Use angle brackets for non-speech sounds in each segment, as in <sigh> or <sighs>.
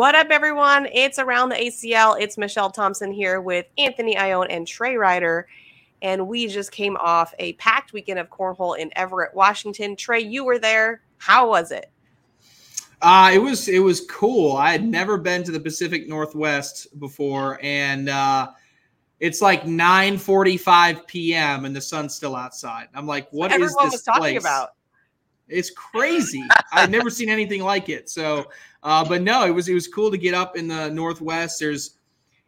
What up, everyone? It's around the ACL. It's Michelle Thompson here with Anthony Ione and Trey Ryder. And we just came off a packed weekend of cornhole in Everett, Washington. Trey, you were there. How was it? Uh, it was it was cool. I had never been to the Pacific Northwest before, and uh, it's like 9:45 p.m. and the sun's still outside. I'm like, what is Everyone this was talking place? about. It's crazy. I've never seen anything like it. So, uh, but no, it was it was cool to get up in the Northwest. There's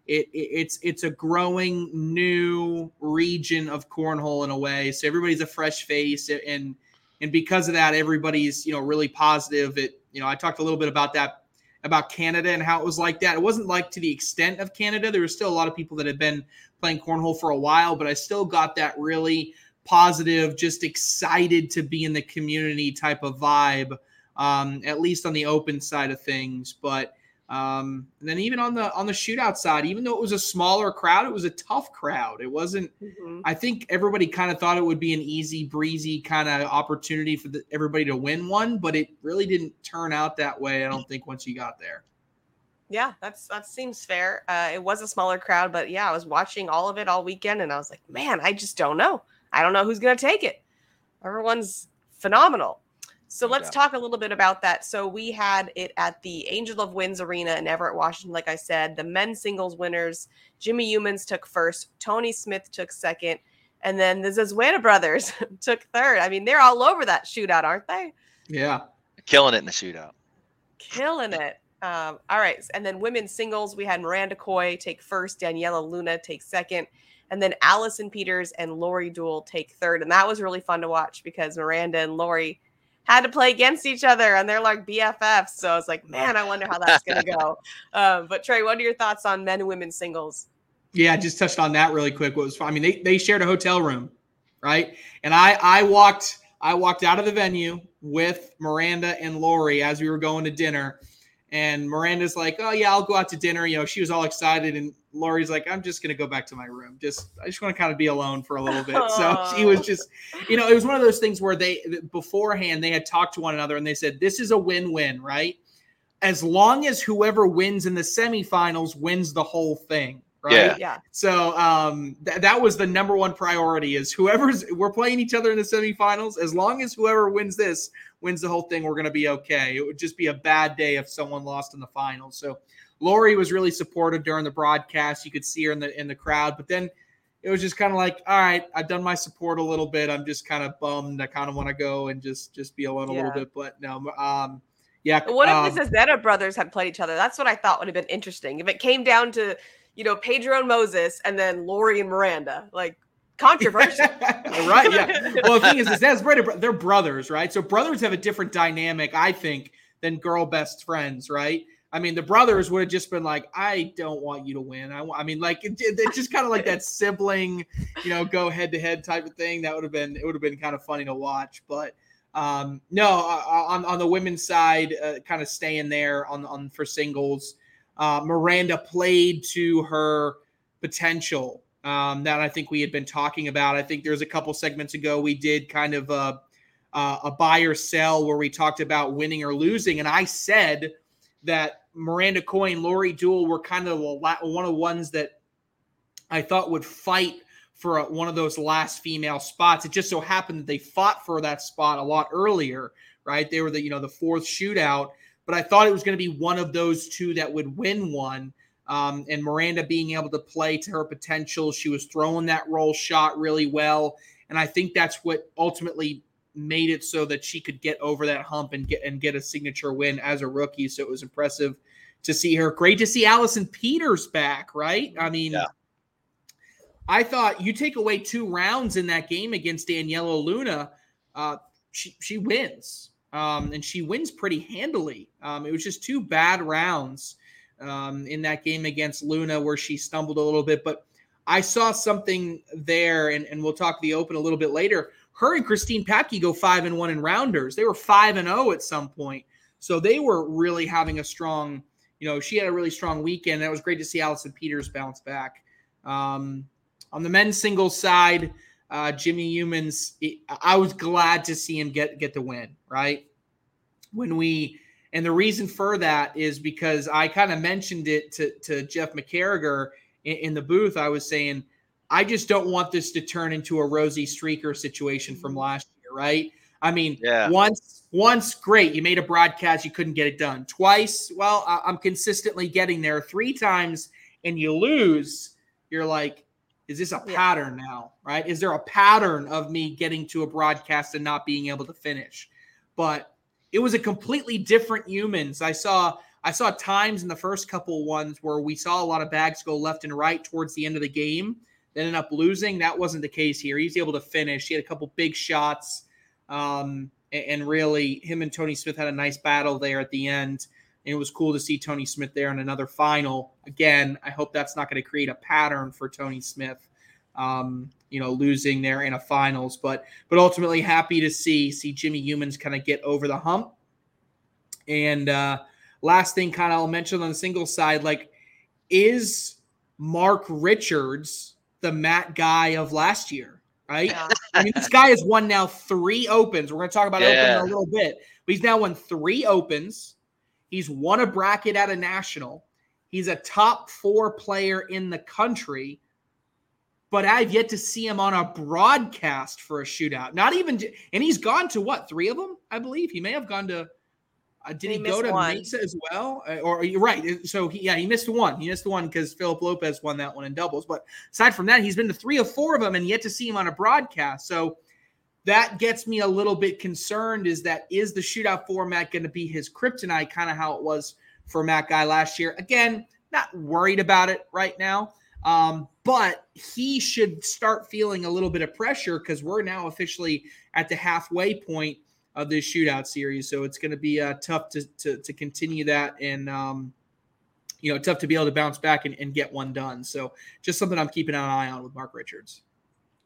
it, it it's it's a growing new region of cornhole in a way. So everybody's a fresh face, and and because of that, everybody's you know really positive. It you know I talked a little bit about that about Canada and how it was like that. It wasn't like to the extent of Canada. There were still a lot of people that had been playing cornhole for a while, but I still got that really positive, just excited to be in the community type of vibe, um, at least on the open side of things. But um, and then even on the on the shootout side, even though it was a smaller crowd, it was a tough crowd. It wasn't. Mhm. I think everybody kind of thought it would be an easy breezy kind of opportunity for the, everybody to win one, but it really didn't turn out that way. I don't think once you got there. Yeah, that's that seems fair. Uh, it was a smaller crowd, but yeah, I was watching all of it all weekend, and I was like, man, I just don't know. I don't know who's gonna take it. Everyone's phenomenal. So let's doubt. talk a little bit about that. So we had it at the Angel of Winds Arena in Everett, Washington. Like I said, the men's singles winners, Jimmy Youmans took first, Tony Smith took second, and then the Zazueta brothers <laughs> took third. I mean, they're all over that shootout, aren't they? Yeah. Killing it in the shootout. killing it. Um, all right, and then women's singles, we had Miranda Coy take first, Daniela Luna take second, and then Allison Peters and Lori Duel take third. And that was really fun to watch because Miranda and Lori had to play against each other, and they're like BFFs. So I was like, man, I wonder how that's gonna go. <laughs> Um, but Trey, what are your thoughts on men and women singles? Yeah, I just touched on that really quick. What was I mean, they, they shared a hotel room, right? And I I walked I walked out of the venue with Miranda and Lori as we were going to dinner. And Miranda's like, "Oh yeah, I'll go out to dinner." You know, she was all excited, and Lori's like, "I'm just gonna go back to my room. Just I just want to kind of be alone for a little bit." So <laughs> she was just, you know, it was one of those things where they beforehand they had talked to one another and they said, "This is a win-win, right? As long as whoever wins in the semifinals wins the whole thing, right?" Yeah. Yeah, So um, th- that was the number one priority is whoever's we're playing each other in the semifinals. As long as whoever wins this wins the whole thing, we're going to be okay. It would just be a bad day if someone lost in the finals. So Lori was really supportive during the broadcast. You could see her in the in the crowd, but then it was just kind of like, all right, I've done my support a little bit. I'm just kind of bummed. I kind of want to go and just just be alone a little bit. But no, um, yeah. But what um, if the Zazueta brothers had played each other? That's what I thought would have been interesting. If it came down to, you know, Pedro and Moses and then Lori and Miranda, like controversial. <laughs> right? Yeah. Well, the thing is, is that's right. They're brothers, right? So brothers have a different dynamic, I think, than girl best friends, right? I mean, the brothers would have just been like, "I don't want you to win." I, I mean, like it, it- it's just kind of like that sibling, you know, go head to head type of thing. That would have been it would have been kind of funny to watch, but um, no, uh, on on the women's side, uh, kind of staying there on on for singles. Uh, Miranda played to her potential um, that I think we had been talking about. I think there's a couple segments ago we did kind of a, uh, a buy or sell where we talked about winning or losing, and I said that Miranda Coy and Lori Duel were kind of one of the ones that I thought would fight for a, one of those last female spots. It just so happened that they fought for that spot a lot earlier, right? They were the you know the fourth shootout, but I thought it was going to be one of those two that would win one. Um, and Miranda being able to play to her potential, she was throwing that roll shot really well, and I think that's what ultimately made it so that she could get over that hump and get and get a signature win as a rookie. So it was impressive to see her. Great to see Allison Peters back, right? I mean, Yeah. I thought you take away two rounds in that game against Daniela Luna, uh, she she wins, um, and she wins pretty handily. Um, it was just two bad rounds um, in that game against Luna where she stumbled a little bit, but I saw something there, and, and we'll talk the open a little bit later. Her and Christine Papke go five and one in rounders. They were five and zero at some point, so they were really having a strong. You know, she had a really strong weekend. That was great to see Allison Peters bounce back. Um, on the men's singles side, uh, Jimmy Youmans, I was glad to see him get get the win. Right when we And the reason for that is because I kind of mentioned it to, to Jeff McCarriger in, in, the booth. I was saying, I just don't want this to turn into a rosy Streaker situation from mm-hmm. last year, right? I mean, yeah. once, once, great, you made a broadcast, you couldn't get it done. Twice, well, I'm consistently getting there. Three times, and you lose, you're like, is this a pattern now, right? Is there a pattern of me getting to a broadcast and not being able to finish? But it was a completely different Youmans. I saw I saw times in the first couple ones where we saw a lot of bags go left and right towards the end of the game. Ended up losing. That wasn't the case here. He's able to finish. He had a couple big shots. Um, and really, him and Tony Smith had a nice battle there at the end. And it was cool to see Tony Smith there in another final. Again, I hope that's not going to create a pattern for Tony Smith. Um, you know, losing there in a finals, but but ultimately happy to see see Jimmy Youmans kind of get over the hump. And uh, last thing, kind of I'll mention on the single side, like is Mark Richards the Matt guy of last year? Right? Yeah. I mean, this guy has won now three opens. We're going to talk about yeah. open in a little bit, but he's now won three opens. He's won a bracket at a national. He's a top four player in the country but I've yet to see him on a broadcast for a shootout. Not even, and he's gone to what three of them, I believe. He may have gone to. Uh, did he, he go to one. Mesa as well? Uh, or you're right. So he, yeah, he missed one. He missed one because Philip Lopez won that one in doubles. But aside from that, he's been to three or four of them, and yet to see him on a broadcast. So that gets me a little bit concerned. Is that is the shootout format going to be his kryptonite? Kind of how it was for Matt Guy last year. Again, not worried about it right now. Um, but he should start feeling a little bit of pressure because we're now officially at the halfway point of this shootout series. So it's going to be uh, tough to, to, to continue that and, um, you know, tough to be able to bounce back and, and get one done. So just something I'm keeping an eye on with Mark Richards.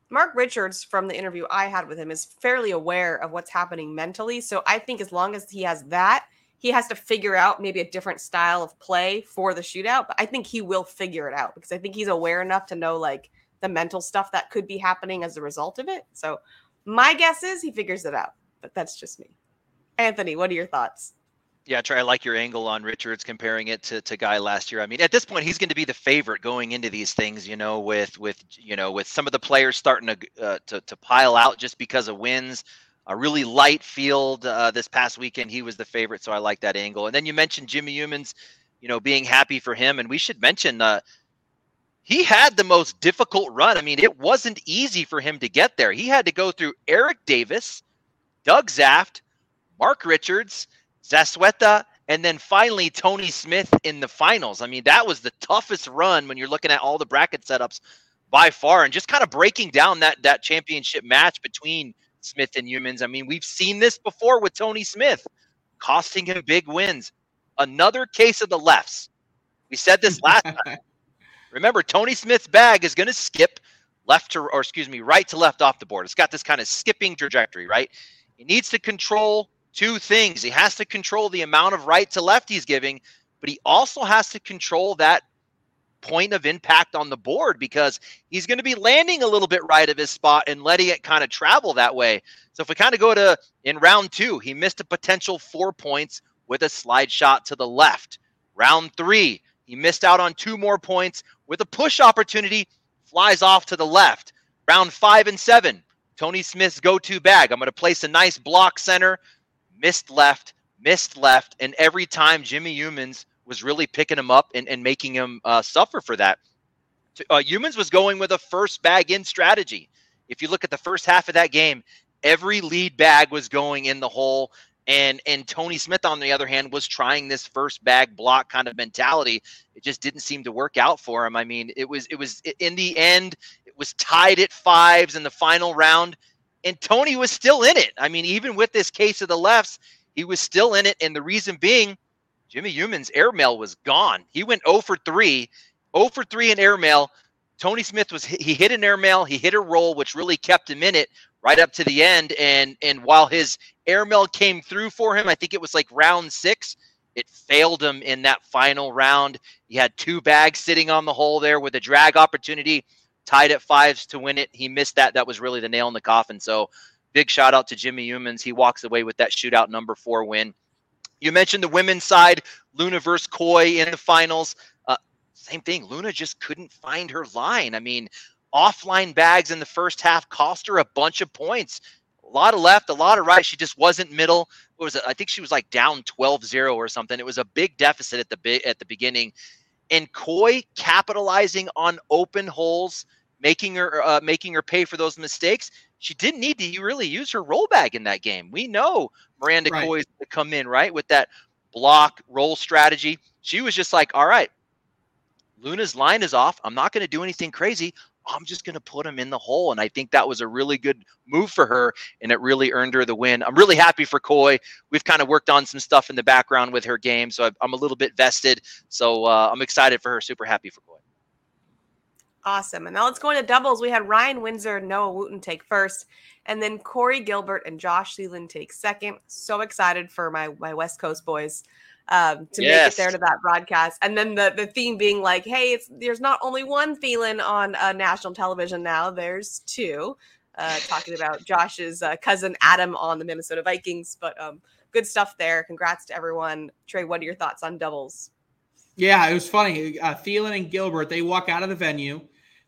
Mark Richards, from the interview I had with him, is fairly aware of what's happening mentally. So I think as long as he has that, he has to figure out maybe a different style of play for the shootout, but I think he will figure it out because I think he's aware enough to know like the mental stuff that could be happening as a result of it. So my guess is he figures it out, but that's just me. Anthony, what are your thoughts? Yeah. I like your angle on Richards comparing it to, to Guy last year. I mean, at this point, he's going to be the favorite going into these things. You know, with with you know with some of the players starting to uh, to to pile out just because of wins a really light field uh, this past weekend. He was the favorite, so I like that angle. And then you mentioned Jimmy Youmans, you know, being happy for him, and we should mention uh, he had the most difficult run. I mean, it wasn't easy for him to get there. He had to go through Eric Davis, Doug Zaft, Mark Richards, Zazueta, and then finally Tony Smith in the finals. I mean, that was the toughest run when you're looking at all the bracket setups by far, and just kind of breaking down that that championship match between Smith and Youmans. I mean, we've seen this before with Tony Smith, costing him big wins. Another case of the lefts. We said this last <laughs> time. Remember, Tony Smith's bag is going to skip left to, or excuse me, right to left off the board. It's got this kind of skipping trajectory, right? He needs to control two things. He has to control the amount of right to left he's giving, but he also has to control that point of impact on the board because he's going to be landing a little bit right of his spot and letting it kind of travel that way. So if we kind of go to in round two, he missed a potential four points with a slide shot to the left. Round three, he missed out on two more points with a push opportunity, flies off to the left. Round five and seven, Tony Smith's go to bag. I'm going to place a nice block center, missed left, missed left. And every time Jimmy Youmans was really picking him up and, and making him uh, suffer for that. Uh, Youmans was going with a first bag in strategy. If you look at the first half of that game, every lead bag was going in the hole. And and Tony Smith, on the other hand, was trying this first bag block kind of mentality. It just didn't seem to work out for him. I mean, it was it was in the end, was tied at fives in the final round, and Tony was still in it. I mean, even with this case of the lefts, he was still in it. And the reason being, Jimmy Youmans' airmail was gone. He went 0 for 3, 0 for 3 in airmail. Tony Smith was he hit an airmail, he hit a roll, which really kept him in it right up to the end. And and while his airmail came through for him, I think it was like round six. It failed him in that final round. He had two bags sitting on the hole there with a drag opportunity, tied at fives to win it. He missed that. That was really the nail in the coffin. So big shout out to Jimmy Youmans. He walks away with that shootout number four win You mentioned the women's side, Luna versus Coy in the finals. Uh, same thing. Luna just couldn't find her line. I mean, offline bags in the first half cost her a bunch of points. A lot of left, a lot of right. She just wasn't middle. What was? I think she was like down 12-0 or something. It was a big deficit at the at the beginning. And Coy capitalizing on open holes, making her uh, making her pay for those mistakes. She didn't need to really use her roll bag in that game. We know Miranda right. Coy is to come in right with that block roll strategy. She was just like, all right, Luna's line is off. I'm not going to do anything crazy. I'm just going to put him in the hole. And I think that was a really good move for her, and it really earned her the win. I'm really happy for Coy. We've kind of worked on some stuff in the background with her game, so I'm a little bit vested. So uh, I'm excited for her. Super happy for Coy. Awesome. And now let's go into doubles. We had Ryan Windsor and Noah Wooten take first, and then Corey Gilbert and Josh Thielen take second. So excited for my my West Coast boys um, to yes. make it there to that broadcast. And then the the theme being like, hey, it's there's not only one Thielen on uh, national television now. There's two. Uh, talking about Josh's uh, cousin Adam on the Minnesota Vikings, but um, good stuff there. Congrats to everyone. Trey, what are your thoughts on doubles? Yeah, it was funny. Uh, Thielen and Gilbert, they walk out of the venue.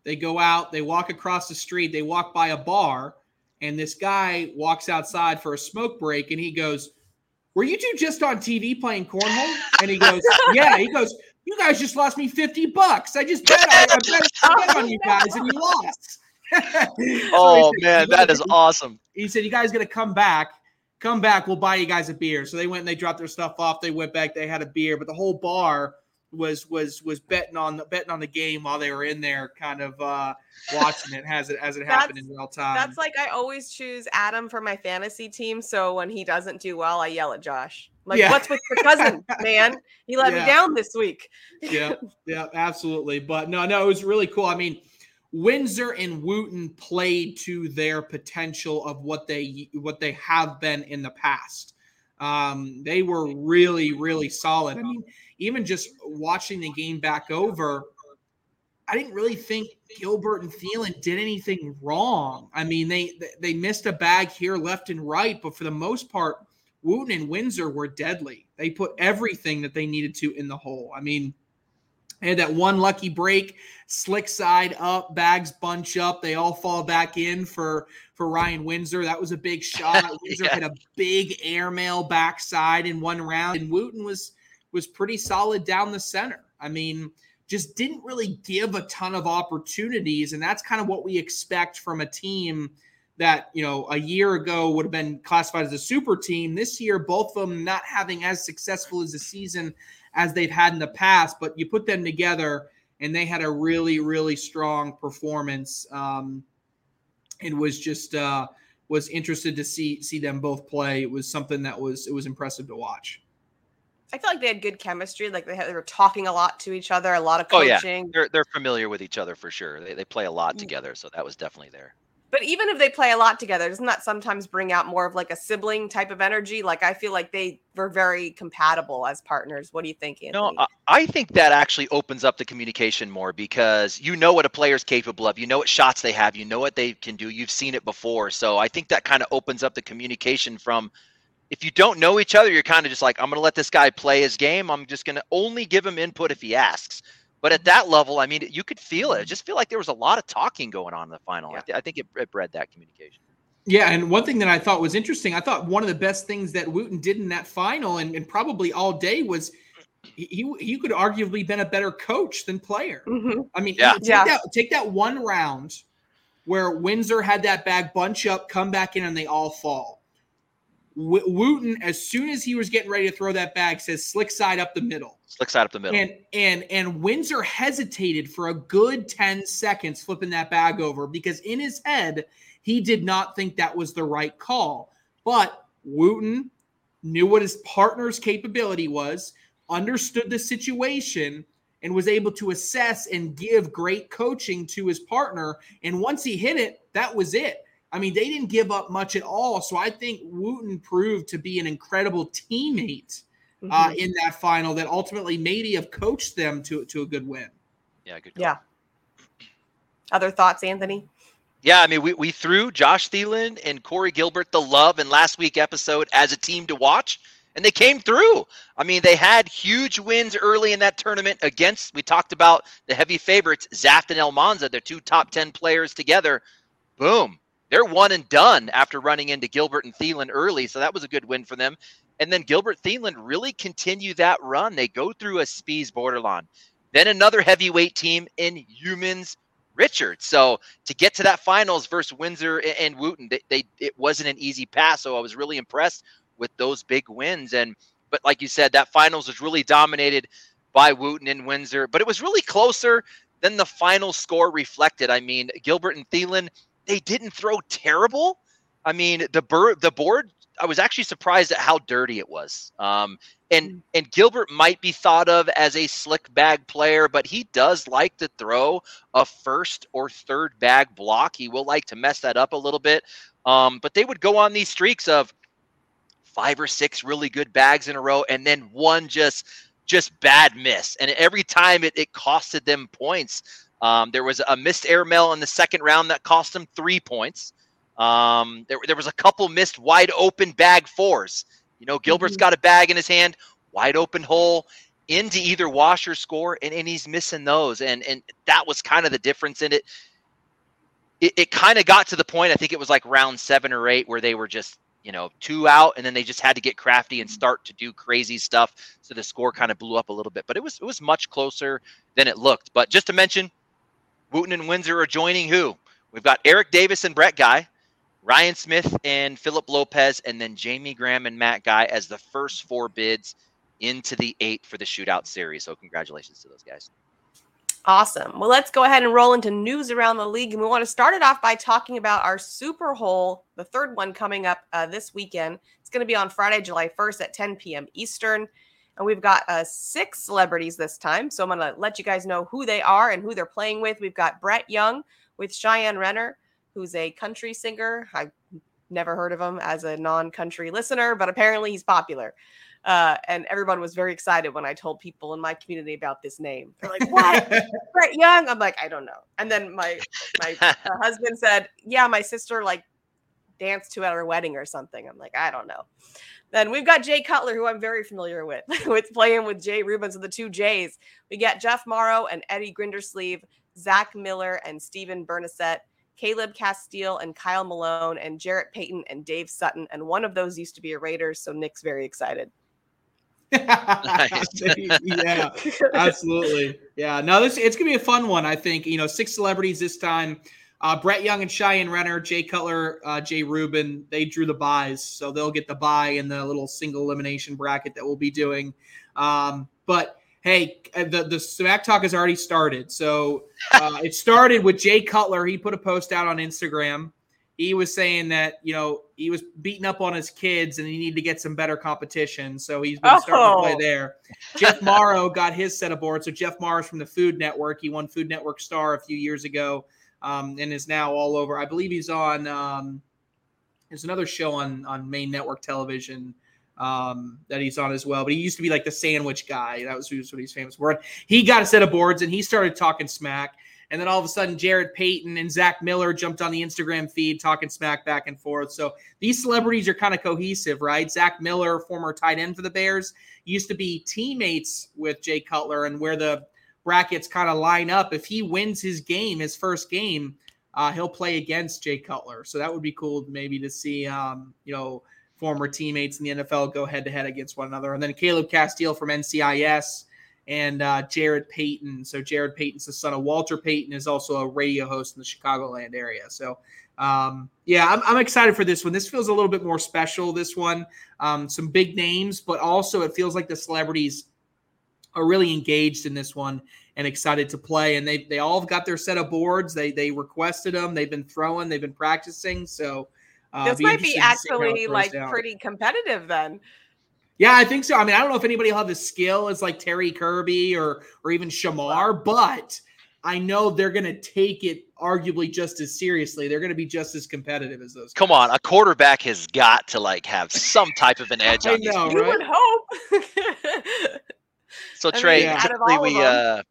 They go out, they walk across the street, they walk by a bar, and this guy walks outside for a smoke break and he goes, were you two just on TV playing cornhole? And he goes, <laughs> yeah. He goes, you guys just lost me 50 bucks. I just bet, I, I bet, I bet <laughs> oh, on you guys and you lost. <laughs> oh said, man, that is awesome. He said, you guys got to come back. Come back. We'll buy you guys a beer. So they went and they dropped their stuff off. They went back. They had a beer, but the whole bar – was was was betting on the betting on the game while they were in there, kind of uh, watching it as it as it happened in real time. That's like I always choose Adam for my fantasy team. So when he doesn't do well, I yell at Josh. Like, yeah. what's with your cousin, <laughs> man? He let yeah. me down this week. yeah, yeah, absolutely. But no, no, it was really cool. I mean, Windsor and Wooten played to their potential of what they what they have been in the past. Um, they were really, really solid. I mean, even just watching the game back over, I didn't really think Gilbert and Thielen did anything wrong. I mean, they they missed a bag here, left and right, but for the most part, Wooten and Windsor were deadly. They put everything that they needed to in the hole. I mean, they had that one lucky break, slick side up, bags bunch up. They all fall back in for for Ryan Windsor. That was a big shot. <laughs> Windsor yeah. had a big airmail backside in one round, and Wooten was was pretty solid down the center. I mean, just didn't really give a ton of opportunities. And that's kind of what we expect from a team that, you know, a year ago would have been classified as a super team. This year, both of them not having as successful as a season as they've had in the past, but you put them together and they had a really, really strong performance. Um, and was just uh, was interested to see see them both play. It was something that was it was impressive to watch. I feel like they had good chemistry. Like they, had, they were talking a lot to each other, a lot of coaching. Oh, yeah. They're, they're familiar with each other for sure. They, they play a lot mm. together. So that was definitely there. But even if they play a lot together, doesn't that sometimes bring out more of like a sibling type of energy? Like I feel like they were very compatible as partners. What do you think, Anthony? No, I think that actually opens up the communication more because you know what a player's capable of. You know what shots they have. You know what they can do. You've seen it before. So I think that kind of opens up the communication from – if you don't know each other, you're kind of just like, I'm going to let this guy play his game. I'm just going to only give him input if he asks. But at that level, I mean, you could feel it. I just feel like there was a lot of talking going on in the final. Yeah. I, th- I, think it, it bred that communication. Yeah, and one thing that I thought was interesting, I thought one of the best things that Wooten did in that final, and, and probably all day, was he he could arguably been a better coach than player. Mm-hmm. I mean, yeah. Take, yeah. That, take that one round where Windsor had that bag bunch up, come back in, and they all fall Wooten, as soon as he was getting ready to throw that bag, says slick side up the middle. Slick side up the middle. And and and Windsor hesitated for a good 10 seconds flipping that bag over because in his head, he did not think that was the right call. But Wooten knew what his partner's capability was, understood the situation, and was able to assess and give great coaching to his partner. And once he hit it, that was it. I mean, they didn't give up much at all. So I think Wooten proved to be an incredible teammate uh, mm-hmm. uh, in that final that ultimately maybe have coached them to, to a good win. Yeah, good. Call. Yeah. Other thoughts, Anthony? Yeah, I mean, we, we threw Josh Thielen and Corey Gilbert the love in last week episode as a team to watch. and they came through. I mean, they had huge wins early in that tournament against. We talked about the heavy favorites, Zaft and Almanza, their two top ten players together. Boom, they're one and done after running into Gilbert and Thielen early, so that was a good win for them. And then Gilbert Thielen really continue that run. They go through a Spees Bordelon, then another heavyweight team in Youmans, Richard. So to get to that finals versus Windsor and Wooten, they, they it wasn't an easy pass. So I was really impressed with those big wins. And but like you said, that finals was really dominated by Wooten and Windsor, but it was really closer than the final score reflected. I mean, Gilbert and Thielen, they didn't throw terrible. I mean, the bur- the board I was actually surprised at how dirty it was. Um, and mm. and Gilbert might be thought of as a slick bag player, but he does like to throw a first or third bag block. He will like to mess that up a little bit. Um, but they would go on these streaks of five or six really good bags in a row, and then one just just bad miss. And every time it, it costed them points. Um, there was a missed air mail in the second round that cost him three points. Um, there, there was a couple missed wide open bag fours. You know, Gilbert's mm-hmm. got a bag in his hand, wide open hole into either washer score, and, and he's missing those. And and that was kind of the difference in it. It, it kind of got to the point, I think it was like round seven or eight, where they were just, you know, two out, and then they just had to get crafty and start to do crazy stuff. So the score kind of blew up a little bit. But it was it was much closer than it looked. But just to mention, Wooten and Windsor are joining who? We've got Eric Davis and Brett Guy. Ryan Smith and Philip Lopez, and then Jamie Graham and Matt Guy as the first four bids into the eight for the shootout series. So congratulations to those guys. Awesome. Well, let's go ahead and roll into news around the league. And we want to start it off by talking about our Super Hole, the third one coming up uh, this weekend. It's going to be on Friday, July 1st at 10 p.m. Eastern. And we've got uh, six celebrities this time. So I'm going to let you guys know who they are and who they're playing with. We've got Brett Young with Cheyenne Renner who's a country singer. I've never heard of him as a non country listener, but apparently he's popular. Uh, and everyone was very excited when I told people in my community about this name. They're like, "What, <laughs> Brett Young?" I'm like, "I don't know." And then my my <laughs> uh, husband said, "Yeah, my sister like danced to at her wedding or something." I'm like, "I don't know." Then we've got Jay Cutler, who I'm very familiar with, <laughs> with playing with Jay Rubens and the two Jays. We got Jeff Mauro and Eddie Grindersleeve, Zach Miller and Stephen Bernasette. Caleb Castille and Kyle Malone and Jarrett Payton and Dave Sutton. And one of those used to be a Raider. So Nick's very excited. <laughs> yeah, absolutely. Yeah, no, this it's gonna be a fun one. I think you know six celebrities this time. Uh, Brett Young and Cheyenne Renner, Jay Cutler, uh, Jay Rubin, they drew the buys, so they'll get the buy in the little single elimination bracket that we'll be doing. Um, but hey, uh, the the smack talk has already started. So uh, <laughs> it started with Jay Cutler. He put a post out on Instagram. He was saying that you know he was beating up on his kids and he needed to get some better competition. So he's been oh. starting to play oh. there. Jeff Mauro got his set of boards. So Jeff Mauro's from the Food Network. He won Food Network Star a few years ago um, and is now all over. I believe he's on. Um, there's another show on on main network television um, that he's on as well. But he used to be like the sandwich guy. That was what he's famous for. He got a set of boards and he started talking smack. And then all of a sudden, Jarrett Payton and Zach Miller jumped on the Instagram feed talking smack back and forth. So these celebrities are kind of cohesive, right? Zach Miller, former tight end for the Bears, used to be teammates with Jay Cutler, and where the brackets kind of line up, if he wins his game, his first game, uh, he'll play against Jay Cutler. So that would be cool, maybe to see, um, you know, former teammates in the NFL go head to head against one another. And then Caleb Castille from NCIS and uh, Jarrett Payton. So Jarrett Payton's the son of Walter Payton, is also a radio host in the Chicagoland area. So um, yeah, I'm, I'm, excited for this one. This feels a little bit more special. This one, um, some big names, but also it feels like the celebrities are really engaged in this one and excited to play. And they they all have got their set of boards. They they requested them. They've been throwing. They've been practicing. So uh, this might be actually like out. pretty competitive then. Yeah, I think so. I mean, I don't know if anybody will have the skill as like Terry Kirby or or even Shamar, but I know they're going to take it arguably just as seriously. They're going to be just as competitive as those. Come on, a quarterback has got to like have some type of an <laughs> edge on you. Know, you right? would hope. <laughs> so Trey, I mean, typically we uh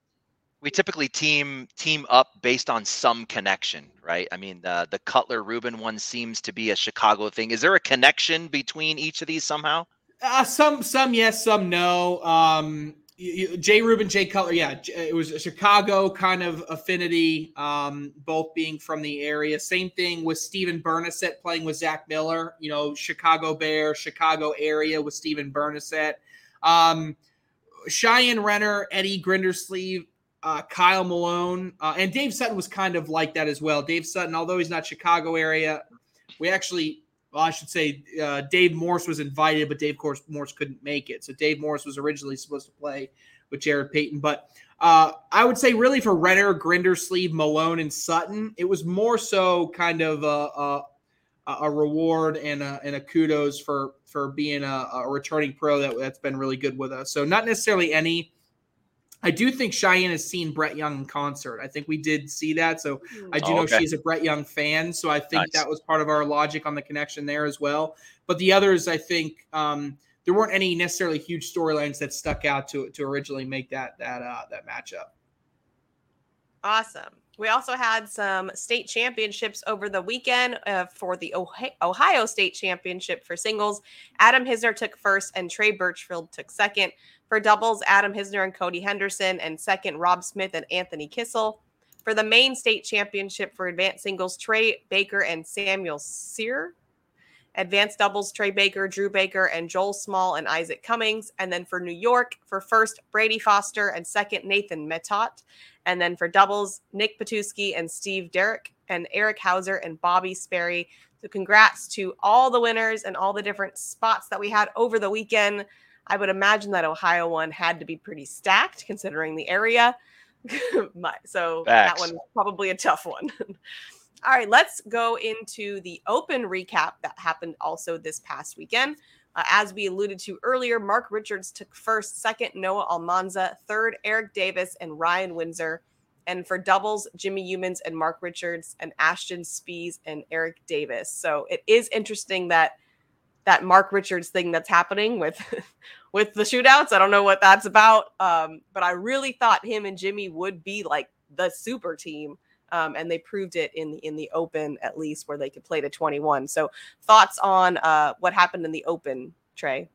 we typically team team up based on some connection, right? I mean, the the Cutler Rubin one seems to be a Chicago thing. Is there a connection between each of these somehow? Uh, some, some yes, some no. Um, Jay Rubin, Jay Cutler, yeah, it was a Chicago kind of affinity, um, both being from the area. Same thing with Steven Bernasette playing with Zach Miller, you know, Chicago Bear, Chicago area with Steven Bernasette. Um, Cheyenne Renner, Eddie Grindersleeve, uh, Kyle Malone, uh, and Dave Sutton was kind of like that as well. Dave Sutton, although he's not Chicago area, we actually well, I should say uh, Dave Morse was invited, but Dave Morse couldn't make it. So Dave Morse was originally supposed to play with Jarrett Payton, but uh, I would say really for Renner, Grindersleeve, Malone, and Sutton, it was more so kind of a, a, a reward and a, and a kudos for for being a, a returning pro that, that's been really good with us. So not necessarily any I do think Cheyenne has seen Brett Young in concert. I think we did see that. So hmm. I do oh, know okay. she's a Brett Young fan. So I think nice. that was part of our logic on the connection there as well. But the others, I think um, there weren't any necessarily huge storylines that stuck out to to originally make that that uh, that matchup. Awesome. We also had some state championships over the weekend uh, for the Ohio State Championship for singles. Adam Hisner took first and Trey Birchfield took second. For doubles, Adam Hisner and Cody Henderson, and second, Rob Smith and Anthony Kissel. For the main state championship for advanced singles, Trey Baker and Samuel Sear. Advanced doubles, Trey Baker, Drew Baker, and Joel Small and Isaac Cummings. And then for New York, for first, Brady Foster, and second, Nathan Metot. And then for doubles, Nick Petuski and Steve Derrick, and Eric Hauser and Bobby Sperry. So congrats to all the winners and all the different spots that we had over the weekend. I would imagine that Ohio one had to be pretty stacked considering the area. <laughs> so Facts. that one was probably a tough one. <laughs> All right, let's go into the open recap that happened also this past weekend. Uh, as we alluded to earlier, Mark Richards took first, second, Noah Almanza, third, Eric Davis and Ryan Windsor. And for doubles, Jimmy Youmans and Mark Richards, and Ashton Spees and Eric Davis. So it is interesting that that Mark Richards thing that's happening with <laughs> with the shootouts. I don't know what that's about, um, but I really thought him and Jimmy would be like the super team, um, and they proved it in the in the Open at least, where they could play to 21. So, thoughts on uh, what happened in the Open, Trey?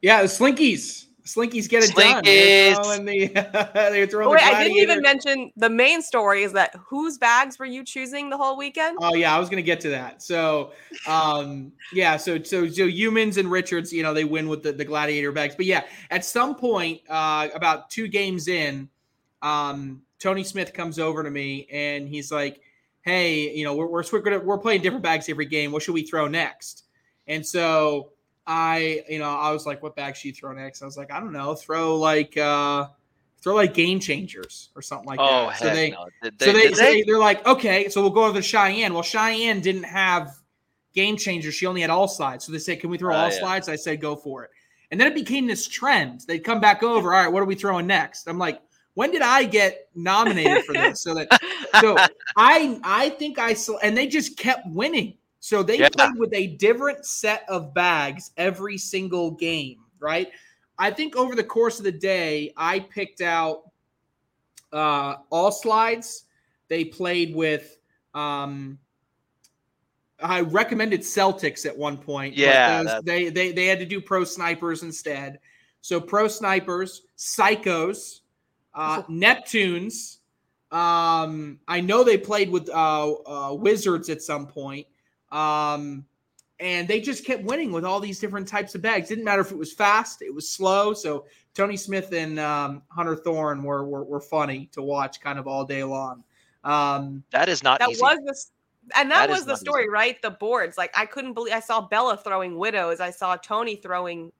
Yeah, the Slinkies. Slinkies get it Slinkies. done. They're the, <laughs> they're throwing oh, wait, I didn't even mention the main story is that whose bags were you choosing the whole weekend? Oh yeah, I was gonna get to that. So um yeah, so so so Youmans and Richards, you know, they win with the, the gladiator bags. But yeah, at some point, uh about two games in, um, Tony Smith comes over to me and he's like, Hey, you know, we're we're we're, we're playing different bags every game. What should we throw next? And so I, you know, I was like, what bag should you throw next? I was like, I don't know, throw like uh throw like game changers or something like oh, that. So they, no. they, so they, so they, they're like, okay, so we'll go over to Cheyenne. Well, Cheyenne didn't have game changers. She only had all slides. So they said, can we throw uh, all yeah. slides? I said, go for it. And then it became this trend. They'd come back over. All right, what are we throwing next? I'm like, when did I get nominated for this? So that, <laughs> so I, I think I, saw and they just kept winning. So they yeah. played with a different set of bags every single game, right? I think over the course of the day, I picked out uh, all slides. They played with. Um, I recommended Celtics at one point. Yeah, they they they had to do pro snipers instead. So pro snipers, psychos, uh, Neptunes. Um, I know they played with uh, uh, wizards at some point. Um, and they just kept winning with all these different types of bags. Didn't matter if it was fast, it was slow. So Tony Smith and um, Hunter Thorne were, were, were funny to watch kind of all day long. Um, that is not that easy. was the and that, that was the story, easy. right? The boards. Like I couldn't believe I saw Bella throwing widows. I saw Tony throwing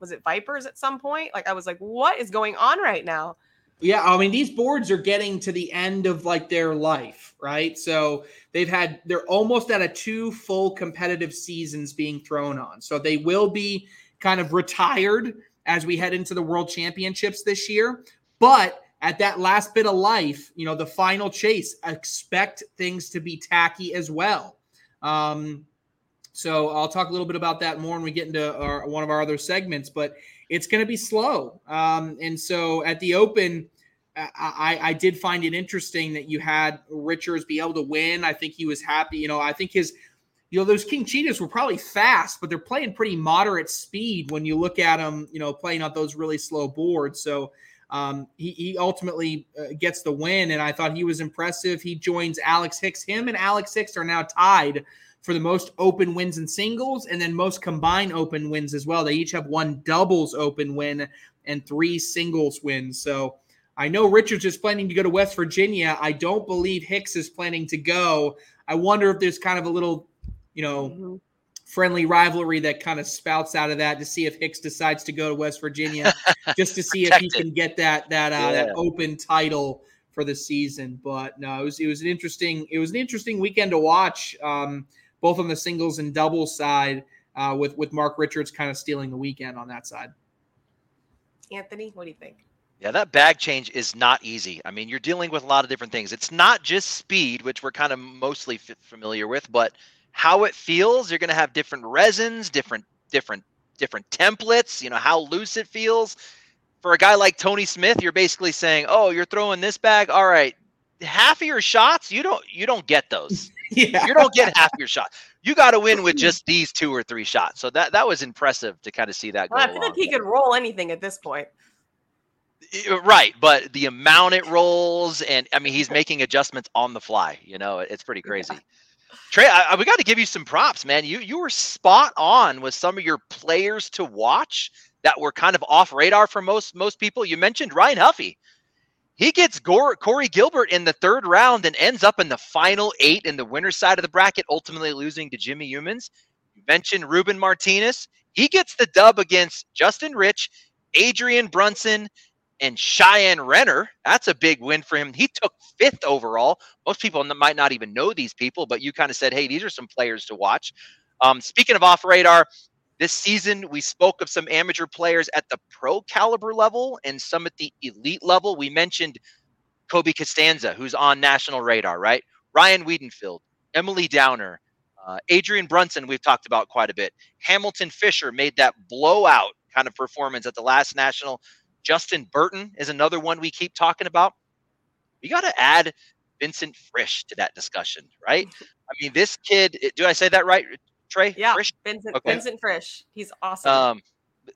was it vipers at some point? Like I was like, what is going on right now? Yeah, I mean these boards are getting to the end of like their life, right? So they've had they're almost at a two full competitive seasons being thrown on. So they will be kind of retired as we head into the World Championships this year, but at that last bit of life, you know, the final chase, expect things to be tacky as well. Um, so I'll talk a little bit about that more when we get into our, one of our other segments, but it's going to be slow. Um, and so at the Open, I, I did find it interesting that you had Richards be able to win. I think he was happy. You know, I think his you know, those King Cheetahs were probably fast, but they're playing pretty moderate speed when you look at them, you know, playing on those really slow boards. So um, he, he ultimately uh, gets the win, and I thought he was impressive. He joins Alex Hicks. Him and Alex Hicks are now tied for the most open wins in singles and then most combined open wins as well. They each have one doubles open win and three singles wins. So I know Richards is planning to go to West Virginia. I don't believe Hicks is planning to go. I wonder if there's kind of a little, you know, mm-hmm. friendly rivalry that kind of spouts out of that to see if Hicks decides to go to West Virginia <laughs> just to see if he can get that that uh, yeah. that open title for the season. But no, it was it was an interesting it was an interesting weekend to watch. Um, both on the singles and doubles side, uh, with with Mark Richards kind of stealing the weekend on that side. Anthony, what do you think? Yeah, that bag change is not easy. I mean, you're dealing with a lot of different things. It's not just speed, which we're kind of mostly f- familiar with, but how it feels. You're going to have different resins, different different different templates. You know how loose it feels. For a guy like Tony Smith, you're basically saying, "Oh, you're throwing this bag. All right, half of your shots, you don't you don't get those. <laughs> yeah. You don't get half your shots. You got to win with just these two or three shots. So that that was impressive to kind of see that. Well, I feel like he could roll anything at this point. Uh, right, but the amount it rolls, and I mean, he's <laughs> making adjustments on the fly. You know, it's pretty crazy. Yeah. Trey, I, I, we got to give you some props, man. You you were spot on with some of your players to watch that were kind of off radar for most most people. You mentioned Ryan Huffy. He gets Gore, Corey Gilbert in the third round and ends up in the final eight in the winner's side of the bracket, ultimately losing to Jimmy Youmans. You mentioned Ruben Martinez. He gets the dub against Justin Rich, Adrian Brunson, and Cheyenne Renner. That's a big win for him. He took fifth overall. Most people might not even know these people, but you kind of said, hey, these are some players to watch. Um, speaking of off radar, this season, we spoke of some amateur players at the pro caliber level and some at the elite level. We mentioned Kobe Costanza, who's on national radar, right? Ryan Wiedenfield, Emily Downer, uh, Adrian Brunson, we've talked about quite a bit. Hamilton Fisher made that blowout kind of performance at the last national. Justin Burton is another one we keep talking about. We got to add Vincent Frisch to that discussion, right? <laughs> I mean, this kid, do I say that right? Trey? Yeah, Frisch? Vincent, okay. Vincent Frisch. He's awesome. Um,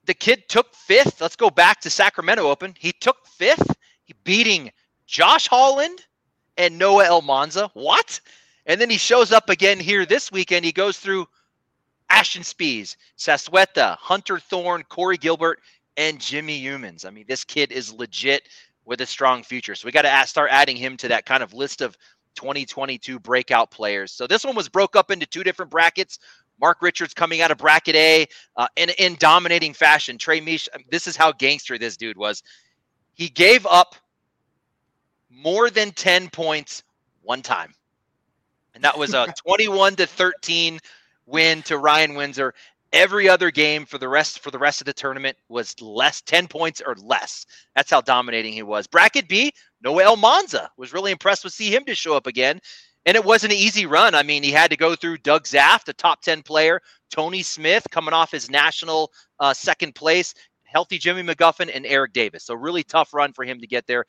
the kid took fifth. Let's go back to Sacramento Open. He took fifth, he beating Josh Holland and Noah Almanza. What? And then he shows up again here this weekend. He goes through Ashton Spees, Zazueta, Hunter Thorn, Corey Gilbert, and Jimmy Youmans. I mean, this kid is legit with a strong future. So we got to start adding him to that kind of list of 2022 breakout players. So this one was broke up into two different brackets. Mark Richards coming out of bracket A uh, in, in dominating fashion. Trey Mish, um, this is how gangster this dude was. He gave up more than 10 points one time. And that was a <laughs> 21 to 13 win to Ryan Windsor. Every other game for the rest for the rest of the tournament was less 10 points or less. That's how dominating he was. Bracket B, Noah Almanza was really impressed to see him to show up again. And it wasn't an easy run. I mean, he had to go through Doug Zaft, a top 10 player, Tony Smith coming off his national uh, second place, healthy Jimmy McGuffin, and Eric Davis. So, really tough run for him to get there.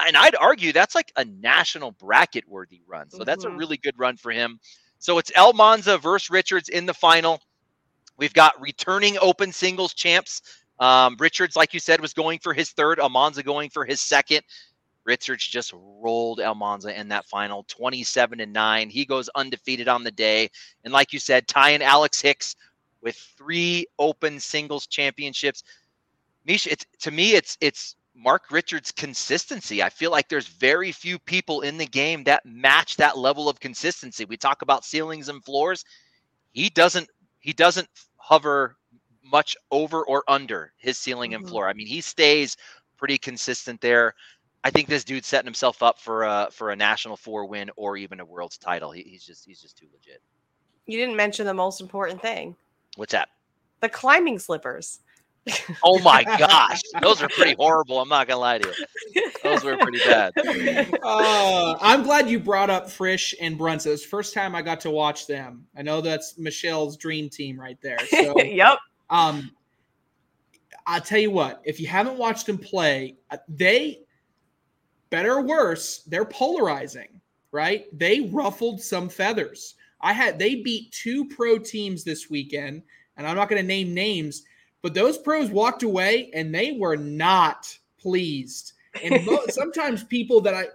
And I'd argue that's like a national bracket worthy run. So, mm-hmm. that's a mm-hmm. really good run for him. So, it's Almanza versus Richards in the final. We've got returning open singles champs. Um, Richards, like you said, was going for his third, Almanza going for his second. Richards just rolled Almanza in that final 27 and 9. He goes undefeated on the day. And like you said, tying Alex Hicks with three open singles championships. Misha, it's to me, it's it's Mark Richards' consistency. I feel like there's very few people in the game that match that level of consistency. We talk about ceilings and floors. He doesn't he doesn't hover much over or under his ceiling mm-hmm. and floor. I mean, he stays pretty consistent there. I think this dude's setting himself up for a for a national four win or even a world's title. He, he's just he's just too legit. You didn't mention the most important thing. What's that? The climbing slippers. oh my <laughs> gosh, those are pretty horrible. I'm not gonna lie to you. Those were pretty bad. Uh, I'm glad you brought up Frisch and Brunson. It's the first time I got to watch them. I know that's Michelle's dream team right there. So, <laughs> yep. Um, I'll tell you what. If you haven't watched them play, uh, they better or worse, they're polarizing, right? They ruffled some feathers. I had they beat two pro teams this weekend, and I'm not going to name names, but those pros walked away and they were not pleased. And <laughs> sometimes people that I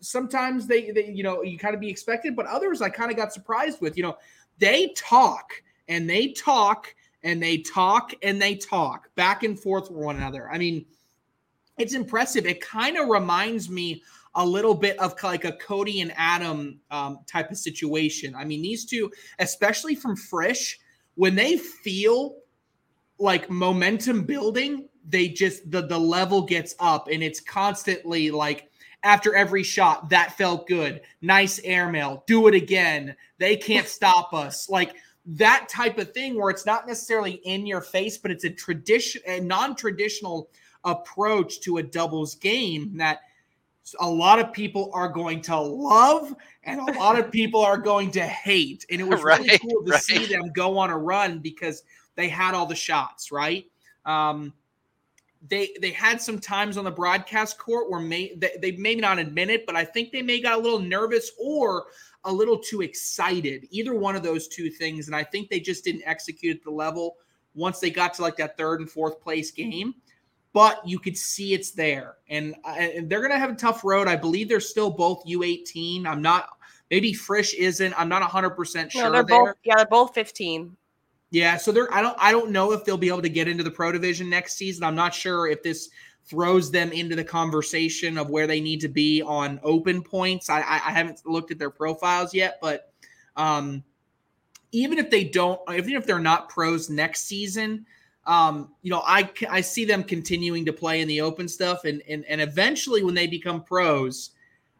sometimes they, they you know you kind of be expected, but others I kind of got surprised with. You know, they talk and they talk and they talk and they talk back and forth with one another. I mean, it's impressive. It kind of reminds me a little bit of like a Cody and Adam um, type of situation. I mean, these two, especially from Frisch, when they feel like momentum building, they just the the level gets up and it's constantly like after every shot that felt good nice airmail do it again they can't <laughs> stop us like that type of thing where it's not necessarily in your face but it's a tradition a non-traditional approach to a doubles game that a lot of people are going to love and a lot of people are going to hate. And it was <laughs> right, really cool to right. see them go on a run because they had all the shots, right? Um, they they had some times on the broadcast court where may they, they maybe not admit it, but I think they may got a little nervous or a little too excited. Either one of those two things, and I think they just didn't execute at the level once they got to like that third and fourth place game but you could see it's there. And, uh, they're going to have a tough road. I believe they're still both U18. I'm not, maybe Frisch isn't. I'm not 100% sure. No, they're there. both, yeah, they're both 15. Yeah, so they're I don't I don't know if they'll be able to get into the pro division next season. I'm not sure if this throws them into the conversation of where they need to be on open points. I I, I haven't looked at their profiles yet, but um, even if they don't, even if they're not pros next season, um, you know, I I see them continuing to play in the open stuff, and and and eventually when they become pros,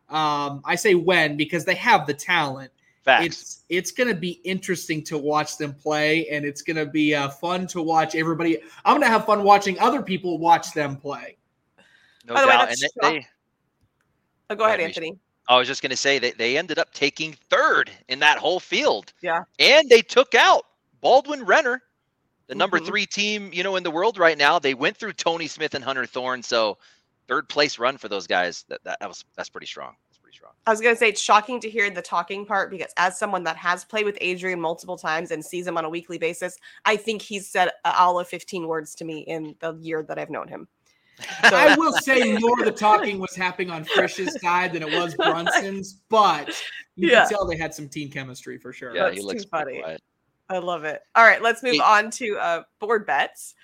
um, I say when because they have the talent. Facts. It's it's going to be interesting to watch them play, and it's going to be uh, fun to watch everybody. I'm going to have fun watching other people watch them play. No By the doubt. Way, and they, oh, go ahead, Anthony. I was just going to say that they ended up taking third in that whole field. Yeah. And they took out Baldwin Renner the number mm-hmm. three team, you know, in the world right now. They went through Tony Smith and Hunter Thorne, so third place run for those guys. That that, that was that's pretty strong. That's pretty strong. I was gonna say it's shocking to hear the talking part because as someone that has played with Adrian multiple times and sees him on a weekly basis, I think he's said all of 15 words to me in the year that I've known him. So. I will <laughs> say more of the talking was happening on Frisch's side than it was <laughs> Brunson's, but you yeah. can tell they had some team chemistry for sure. Yeah, That's he looks funny. Quiet. I love it. All right, let's move on to uh, board bets.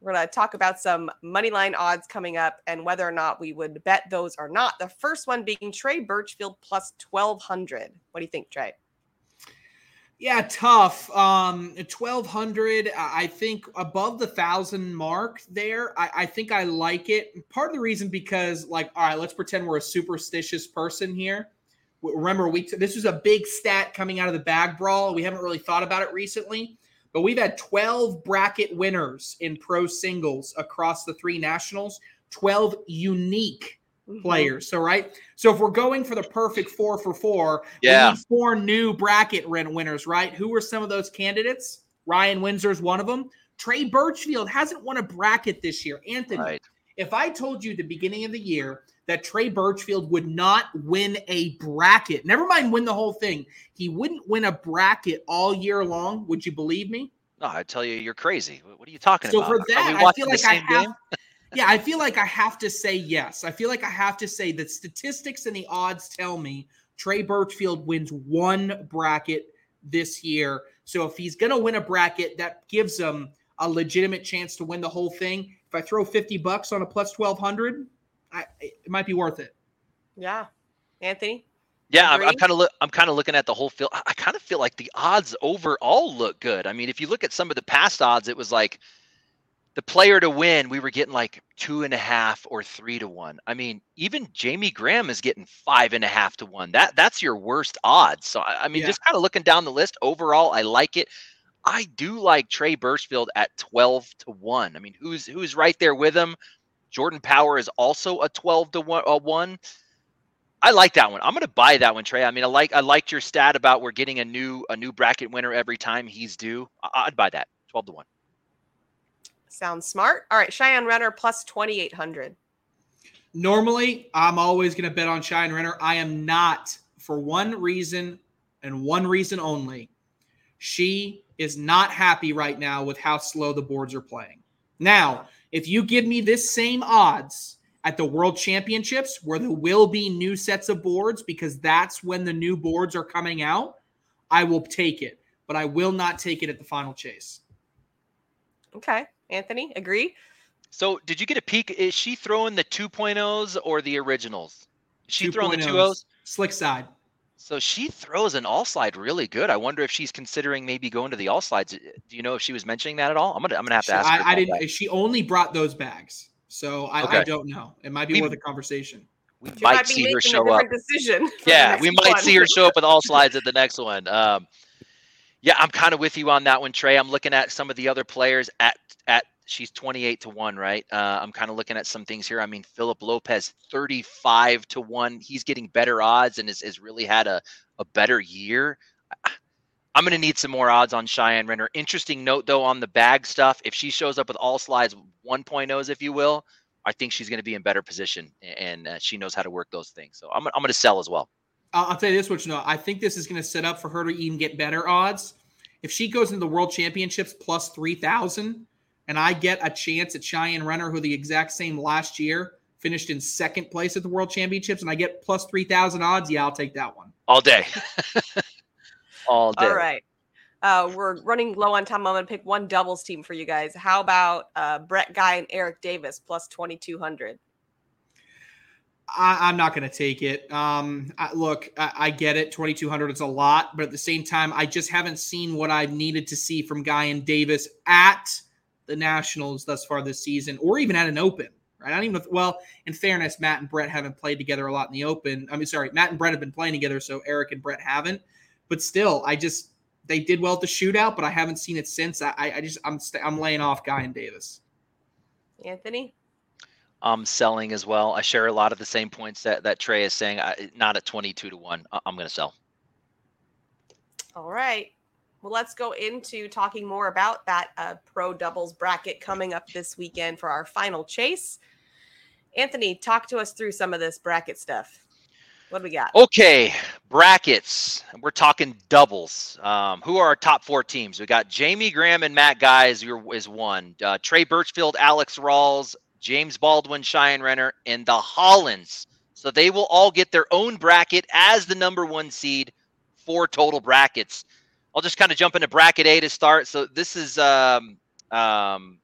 We're going to talk about some money line odds coming up and whether or not we would bet those or not. The first one being Trey Birchfield plus 1200. What do you think, Trey? Yeah, tough. Um, 1200, I think above the thousand mark there. I, I think I like it. Part of the reason because, like, all right, let's pretend we're a superstitious person here remember we t- this was a big stat coming out of the bag brawl. We haven't really thought about it recently, but we've had 12 bracket winners in pro singles across the three nationals, 12 unique mm-hmm. players. So right, so if we're going for the perfect four for four, yeah, four new bracket winners. Right, who were some of those candidates? Ryan Windsor's one of them. Trey Birchfield hasn't won a bracket this year. Anthony, right. if I told you the beginning of the year that Trey Birchfield would not win a bracket. Never mind win the whole thing. He wouldn't win a bracket all year long. Would you believe me? No, I tell you, you're crazy. What are you talking so about? So for that, I feel like I have. <laughs> yeah, I feel like I have to say yes. I feel like I have to say that statistics and the odds tell me Trey Birchfield wins one bracket this year. So if he's going to win a bracket, that gives him a legitimate chance to win the whole thing. If I throw 50 bucks on a plus 1200, I, it might be worth it. Yeah, Anthony. Yeah, I'm, I'm kind of look. I'm kind of looking at the whole field. I, I kind of feel like the odds overall look good. I mean, if you look at some of the past odds, it was like the player to win. We were getting like two and a half or three to one. I mean, even Jamie Graham is getting five and a half to one. That that's your worst odds. So I, I mean, yeah. just kind of looking down the list overall, I like it. I do like Trey Birchfield at twelve to one. I mean, who's who's right there with him? Jordan Power is also a 12 to 1, a 1. I like that one. I'm going to buy that one, Trey. I mean, I like I liked your stat about we're getting a new a new bracket winner every time he's due. I'd buy that. 12 to 1. Sounds smart. All right, Cheyenne Renner plus 2800. Normally, I'm always going to bet on Cheyenne Renner. I am not for one reason and one reason only. She is not happy right now with how slow the boards are playing. Now, if you give me this same odds at the World Championships where there will be new sets of boards because that's when the new boards are coming out, I will take it, but I will not take it at the final chase. Okay. Anthony, agree? So, did you get a peek? Is she throwing the 2.0s or the originals? Is she throwing the 2.0s. 2.0s? Slick side. So she throws an all slide really good. I wonder if she's considering maybe going to the all slides. Do you know if she was mentioning that at all? I'm gonna I'm gonna have to She- ask. her I, I didn't. that. She only brought those bags, so I, I don't know. It might be We- worth a conversation. We She might might see her show up. decision. Yeah, we might one. see her show up with all slides at the next one. Um, yeah, I'm kind of with you on that one, Trey. I'm looking at some of the other players at at she's 28 to one, right? Uh, I'm kind of looking at some things here. I mean, Philip Lopez 35 to one. He's getting better odds and has, has really had a a better year. I'm going to need some more odds on Cheyenne Renner. Interesting note though on the bag stuff. If she shows up with all slides 1.0s, if you will, I think she's going to be in better position and uh, she knows how to work those things. So I'm, I'm going to sell as well. I'll, tell you this much. No, I think this is going to set up for her to even get better odds. If she goes into the World Championships plus three thousand, and I get a chance at Cheyenne Renner, who the exact same last year finished in second place at the World Championships, and I get plus three thousand odds, yeah, I'll take that one. all day. <laughs> all day. All right. Uh, we're running low on time. I'm going to pick one doubles team for you guys. How about uh, Brett Guy and Eric Davis plus 2,200? I, I'm not going to take it. Um, I, look, I, I get it. 2,200 is a lot, but at the same time, I just haven't seen what I've needed to see from Guy and Davis at the Nationals thus far this season, or even at an Open. Right? I don't even know. If, well, in fairness, Matt and Brett haven't played together a lot in the Open. I mean, sorry, Matt and Brett have been playing together, so Eric and Brett haven't. But still, I just they did well at the shootout, but I haven't seen it since. I, I just I'm st- I'm laying off Guy and Davis. Anthony? I'm selling as well. I share a lot of the same points that, that Trey is saying. I, not at 22 to 1. I- I'm going to sell. All right. Well, let's go into talking more about that uh, pro doubles bracket coming up this weekend for our final chase. Anthony, talk to us through some of this bracket stuff. What do we got? Okay, brackets. We're talking doubles. Um, who are our top four teams? We got Jamie Graham and Matt Guy is, your, is one. Uh, Trey Birchfield, Alex Rawls, James Baldwin, Cheyenne Renner, and the Hollands. So they will all get their own bracket as the number one seed. Four total brackets. I'll just kind of jump into bracket A to start. So this is um, um,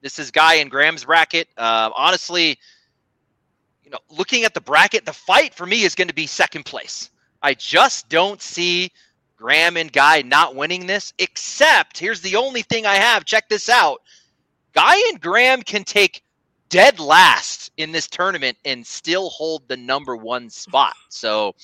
this is Guy and Graham's bracket. Uh, honestly, you know, looking at the bracket, the fight for me is going to be second place. I just don't see Graham and Guy not winning this, except here's the only thing I have. Check this out. Guy and Graham can take dead last in this tournament and still hold the number one spot. So,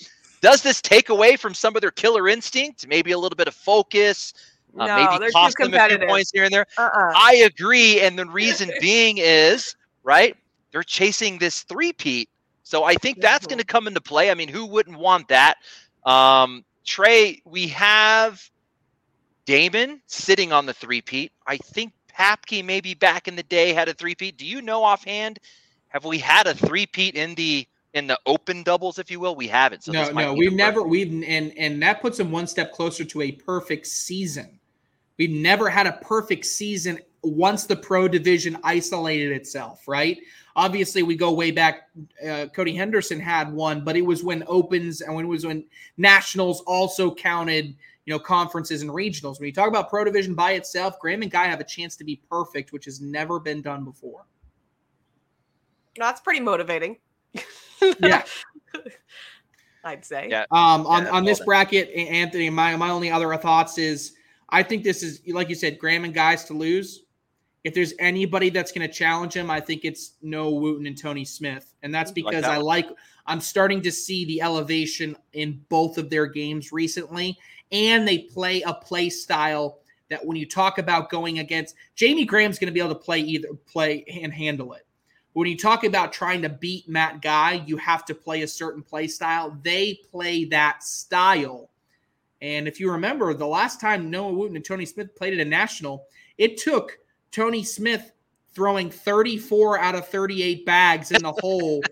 does this take away from some of their killer instinct? Maybe a little bit of focus, uh, no, maybe cost them a few points here and there. Uh-uh. I agree, and the reason <laughs> being is right. They're chasing this three-peat, so I think that's going to come into play. I mean, who wouldn't want that? Um, Trey, we have Damon sitting on the three-peat. I think Papke maybe back in the day had a three-peat. Do you know offhand? Have we had a three-peat in the in the open doubles, if you will? We haven't. So no, no, we've never first. we've and and that puts them one step closer to a perfect season. We've never had a perfect season once the pro division isolated itself, right? Obviously, we go way back. Uh, Cody Henderson had one, but it was when opens and when it was when nationals also counted, you know, conferences and regionals. When you talk about pro division by itself, Graham and Guy have a chance to be perfect, which has never been done before. That's pretty motivating. <laughs> Yeah. <laughs> I'd say. Yeah. Um, on, Yeah, on this well bracket, Anthony, my, my only other thoughts is I think this is, like you said, Graham and guys to lose. If there's anybody that's going to challenge him, I think it's Noah Wooten and Tony Smith. And that's Like because that I like, I'm starting to see the elevation in both of their games recently. And they play a play style that when you talk about going against, Jamie Graham's going to be able to play either play and handle it. When you talk about trying to beat Matt Guy, you have to play a certain play style. They play that style. And if you remember, the last time Noah Wooten and Tony Smith played at a national, it took Tony Smith throwing 34 out of 38 bags in the <laughs> hole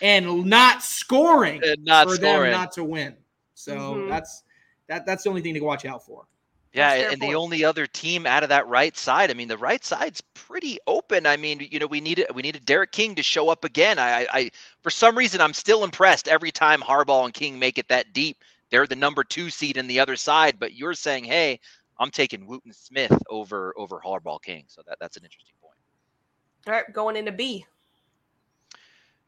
and not scoring And not for scoring. them not to win. So Mhm. that's That that's the only thing to watch out for. Yeah, and the only other team out of that right side, I mean, the right side's pretty open. I mean, you know, we needed we needed Derek King to show up again. I, I, I for some reason, I'm still impressed every time Harbaugh and King make it that deep. They're the number two seed in the other side, but you're saying, hey, I'm taking Wooten Smith over over Harbaugh King. So that that's an interesting point. All right, going into B.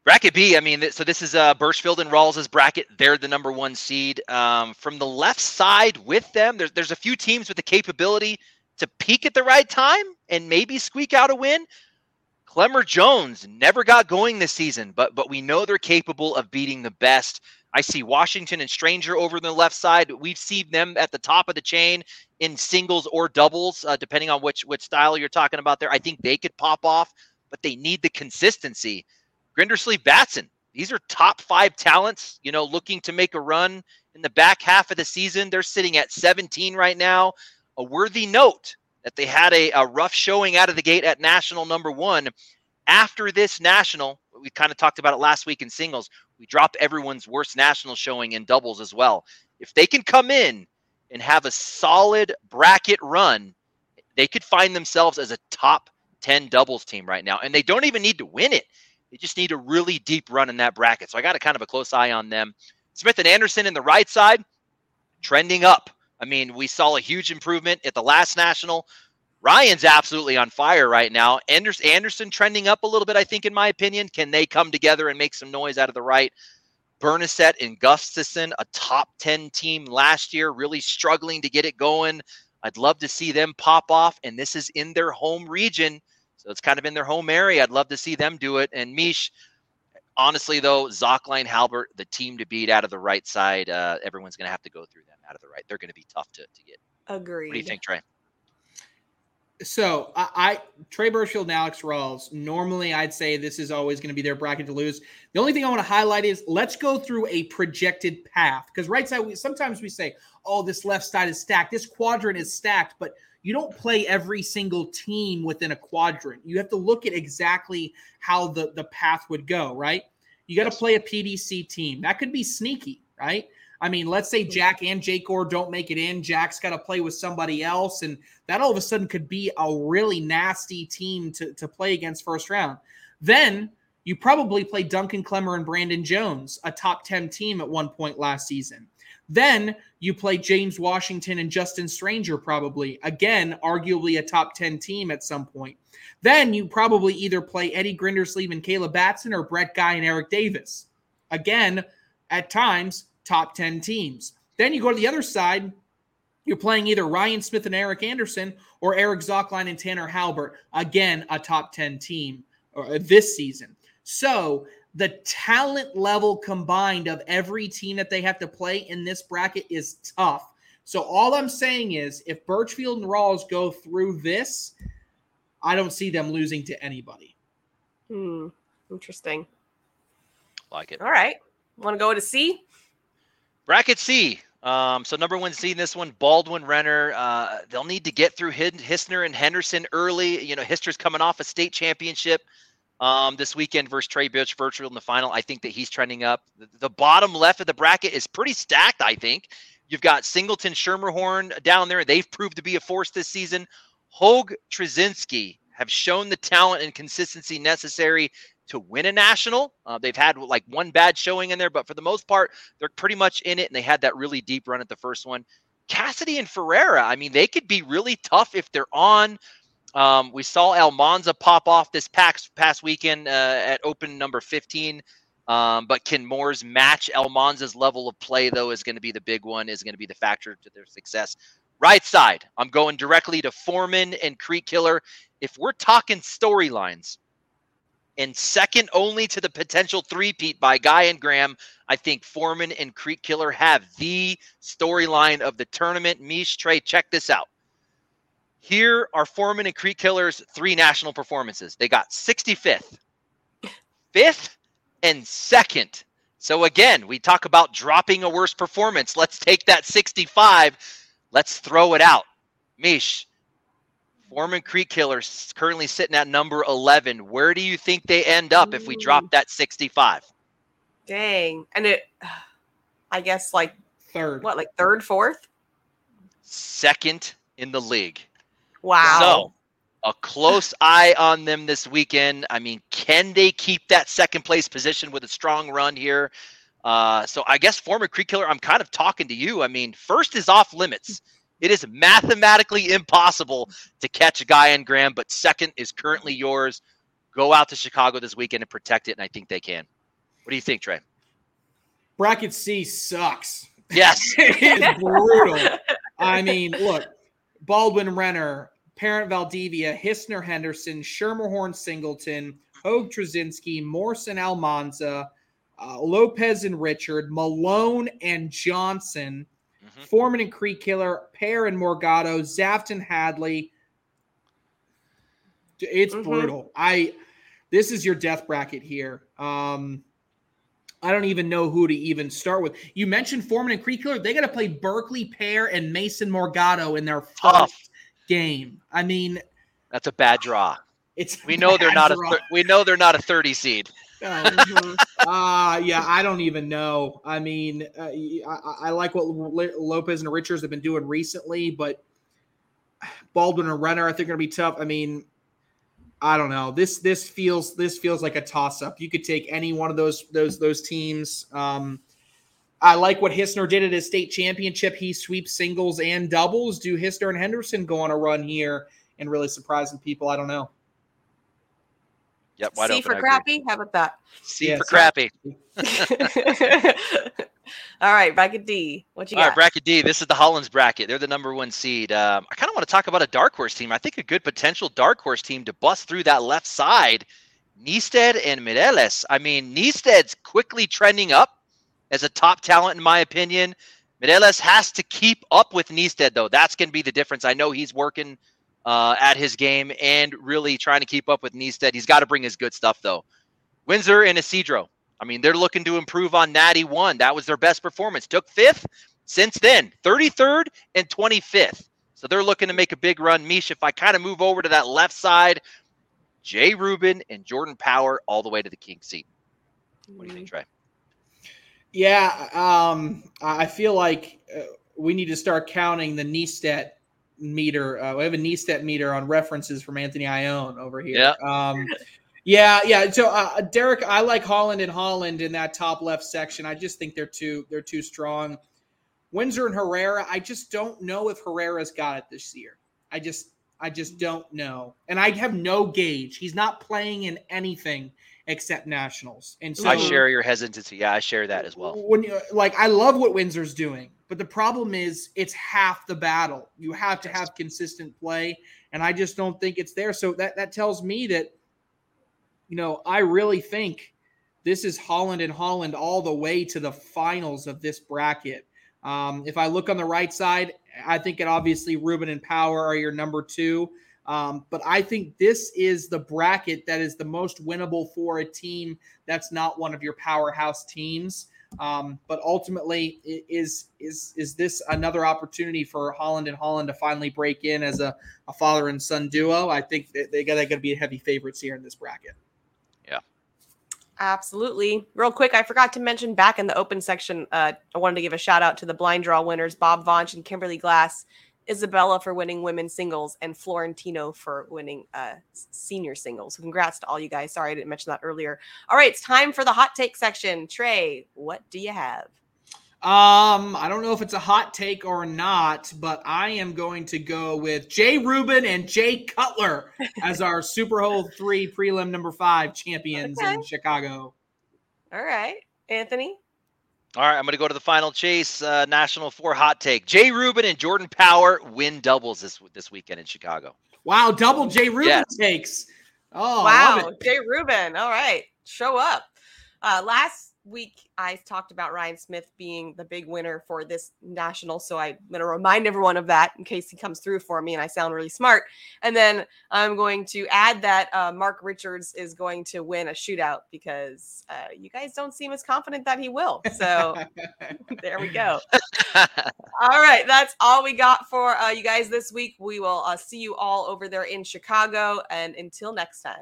Bracket B, I mean, so this is uh, Birchfield and Rawls's bracket. They're the number one seed. Um, from the left side with them, there's there's a few teams with the capability to peak at the right time and maybe squeak out a win. Clemmer Jones never got going this season, but but we know they're capable of beating the best. I see Washington and Stranger over the left side. We've seen them at the top of the chain in singles or doubles, uh, depending on which which style you're talking about there. I think they could pop off, but they need the consistency. Grindersleeve Batson, these are top five talents, you know, looking to make a run in the back half of the season. They're sitting at 17 right now. A worthy note that they had a, a rough showing out of the gate at national number one. After this national, we kind of talked about it last week in singles. We dropped everyone's worst national showing in doubles as well. If they can come in and have a solid bracket run, they could find themselves as a top 10 doubles team right now. And they don't even need to win it. They just need a really deep run in that bracket. So I got a kind of a close eye on them. Smith and Anderson in the right side, trending up. I mean, we saw a huge improvement at the last national. Ryan's absolutely on fire right now. Anders- Anderson trending up a little bit, I think, in my opinion. Can they come together and make some noise out of the right? Bernasette and Gustafson, a top 10 team last year, really struggling to get it going. I'd love to see them pop off, and this is in their home region. So it's kind of in their home area. I'd love to see them do it. And Mish, honestly, though, Zockline, Halbert, the team to beat out of the right side, uh, everyone's going to have to go through them out of the right. They're going to be tough to, to get. Agreed. What do you think, Trey? So I, I Trey Birchfield and Alex Rawls. Normally, I'd say this is always going to be their bracket to lose. The only thing I want to highlight is let's go through a projected path because right side. We, sometimes we say, "Oh, this left side is stacked. This quadrant is stacked," but you don't play every single team within a quadrant. You have to look at exactly how the the path would go. Right? You got to Yes. play a PDC team. That could be sneaky. Right? I mean, let's say Jack and Jake Orr don't make it in. Jack's got to play with somebody else, and that all of a sudden could be a really nasty team to, to play against first round. Then you probably play Duncan Clemmer and Brandon Jones, a top 10 team at one point last season. Then you play James Washington and Justin Stranger, probably. Again, arguably a top 10 team at some point. Then you probably either play Eddie Grindersleeve and Caleb Batson or Brett Guy and Eric Davis. Again, at times, top 10 teams. Then you go to the other side, you're playing either Ryan Smith and Eric Anderson or Eric Zockline and Tanner Halbert. Again, a top 10 team uh, this season. So the talent level combined of every team that they have to play in this bracket is tough. So all I'm saying is if Birchfield and Rawls go through this, I don't see them losing to anybody. Hmm. Interesting. Like it. All right. Want to go to C? Bracket C. Um, so number one seed in this one, Baldwin Renner. Uh, they'll need to get through Hid- Hissner and Henderson early. You know, Hissner's coming off a state championship um, this weekend versus Trey Bitch Virtual in the final. I think that he's trending up. The, bottom left of the bracket is pretty stacked. I think you've got Singleton, Schermerhorn down there. They've proved to be a force this season. Hogue, Trzynski have shown the talent and consistency necessary to win a national. Uh, they've had like one bad showing in there, but for the most part, they're pretty much in it, and they had that really deep run at the first one. Cassidy and Ferreira, I mean, they could be really tough if they're on. Um, we saw Almanza pop off this past, past weekend uh, at open number 15. Um, but can Moore's match Almanza's level of play, though, is going to be the big one, is going to be the factor to their success. Right side, I'm going directly to Foreman and Creek Killer. If we're talking storylines, and second only to the potential three-peat by Guy and Graham, I think Foreman and Creek Killer have the storyline of the tournament. Mish, Trey, check this out. Here are Foreman and Creek Killer's three national performances. They got 65th, 5th, and 2nd. So again, we talk about dropping a worse performance. Let's take that 65. Let's throw it out. Mish, Foreman Creek Killers currently sitting at number 11. Where do you think they end up if we drop that 65? Dang. And it, <sighs> I guess like Third. What, like third, fourth? Second in the league. Wow. So a close eye on them this weekend. I mean, can they keep that second place position with a strong run here? Uh, so I guess Foreman Creek Killer, I'm kind of talking to you. I mean, first is off limits. It is mathematically impossible to catch a Guy and Graham, but second is currently yours. Go out to Chicago this weekend and protect it, and I think they can. What do you think, Trey? Bracket C sucks. Yes. <laughs> it's brutal. I mean, look, Baldwin Renner, Parent Valdivia, Hissner Henderson, Schermerhorn Singleton, Hogue Trzynski, Morrison Almanza, uh, Lopez and Richard, Malone and Johnson, mm-hmm. Foreman and Creek Killer, Pear and Morgado, Zafton Hadley. It's mm-hmm. brutal. I this is your death bracket here. Um, I don't even know who to even start with. You mentioned Foreman and Creek Killer. They got to play Berkeley Pear and Mason Morgado in their first Tough. Game. I mean, that's a bad draw. It's we know they're not draw. a we know they're not a thirty seed. <laughs> Uh, uh, yeah, I don't even know. I mean, uh, I, I, like what Lopez and Richards have been doing recently, but Baldwin and Renner, I think, are going to be tough. I mean, I don't know. This this feels this feels like a toss up. You could take any one of those those those teams. Um, I like what Hissner did at his state championship. He sweeps singles and doubles. Do Hissner and Henderson go on a run here and really surprising people? I don't know. Yep. Wide C open, for crappy. How about that? C yeah, for crappy. <laughs> All right, bracket D. What you All got? right, bracket D. This is the Hollands bracket. They're the number one seed. Um, I kind of want to talk about a dark horse team. I think a good potential dark horse team to bust through that left side. Niested and Mireles. I mean, Niested's quickly trending up as a top talent, in my opinion. Mireles has to keep up with Niested, though. That's going to be the difference. I know he's working uh, at his game and really trying to keep up with Niested. He's got to bring his good stuff, though. Windsor and Isidro. I mean, they're looking to improve on Natty 1. That was their best performance. Took fifth since then, 33rd and 25th. So they're looking to make a big run. Mish, if I kind of move over to that left side, Jay Rubin and Jordan Power all the way to the king seat. What do you think, Trey? Yeah, um, I feel like uh, we need to start counting the Niested meter. Uh, we have a Niested meter on references from Anthony Ione over here. Yeah. Um, yeah, yeah. So uh, Derek, I like Holland and Holland in that top left section. I just think they're too they're too strong. Windsor and Herrera, I just don't know if Herrera's got it this year. I just I just don't know. And I have no gauge. He's not playing in anything except nationals. And so I share your hesitancy. Yeah, I share that as well. When you like I love what Windsor's doing, but the problem is it's half the battle. You have to have consistent play, and I just don't think it's there. So that that tells me that you know, I really think this is Holland and Holland all the way to the finals of this bracket. Um, if I look on the right side, I think it obviously Rubin and Power are your number two. Um, but I think this is the bracket that is the most winnable for a team that's not one of your powerhouse teams. Um, but ultimately, is is is this another opportunity for Holland and Holland to finally break in as a, a father and son duo? I think they, they got to be heavy favorites here in this bracket. Yeah, absolutely. Real quick, I forgot to mention back in the open section, uh, I wanted to give a shout out to the blind draw winners, Bob Vaunch and Kimberly Glass, Isabella for winning women's singles, and Florentino for winning uh, senior singles. So congrats to all you guys. Sorry I didn't mention that earlier. All right, it's time for the hot take section. Trey, what do you have? Um, I don't know if it's a hot take or not, but I am going to go with Jay Rubin and Jay Cutler <laughs> as our Super Bowl three prelim number five champions okay. in Chicago. All right, Anthony. All right, I'm going to go to the final chase. Uh, national four hot take: Jay Rubin and Jordan Power win doubles this this weekend in Chicago. Wow, double Jay Rubin yes. takes. Oh, wow, Jay Rubin. All right, show up. Uh, last week I talked about Ryan Smith being the big winner for this national. So I'm going to remind everyone of that in case he comes through for me and I sound really smart. And then I'm going to add that uh, Mark Richards is going to win a shootout because uh, you guys don't seem as confident that he will. So <laughs> there we go. all right. That's all we got for uh, you guys this week. We will uh, see you all over there in Chicago. And until next time.